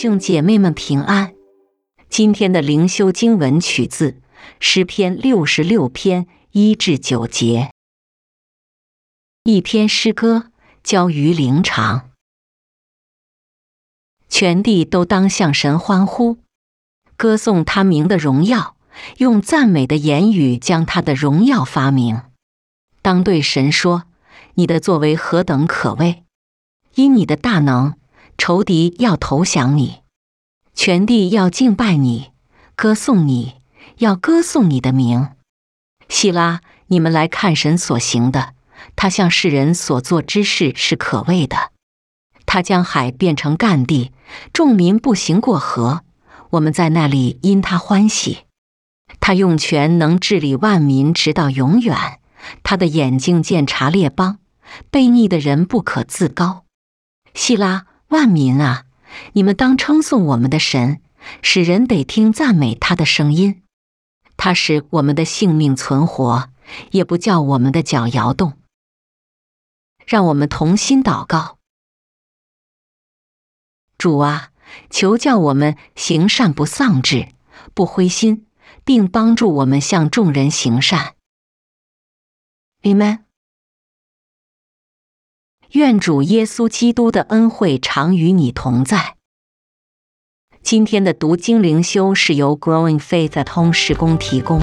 兄姐妹们平安。今天的灵修经文取自诗篇六十六篇一至九节，一篇诗歌交于灵长，全地都当向神欢呼，歌颂他名的荣耀，用赞美的言语将他的荣耀发明。当对神说：“你的作为何等可畏！因你的大能。”仇敌要投降你，全地要敬拜你，歌颂你，要歌颂你的名。希拉，你们来看神所行的，他向世人所做之事是可畏的。他将海变成干地，众民步行过河，我们在那里因他欢喜。他用权能治理万民，直到永远。他的眼睛见察列邦，悖逆的人不可自高。希拉。万民啊，你们当称颂我们的神，使人得听赞美他的声音。他使我们的性命存活，也不叫我们的脚摇动。让我们同心祷告：主啊，求叫我们行善不丧志，不灰心，并帮助我们向众人行善。Amen。愿主耶稣基督的恩惠常与你同在。今天的读经灵修是由 Growing Faith 的通识工提供。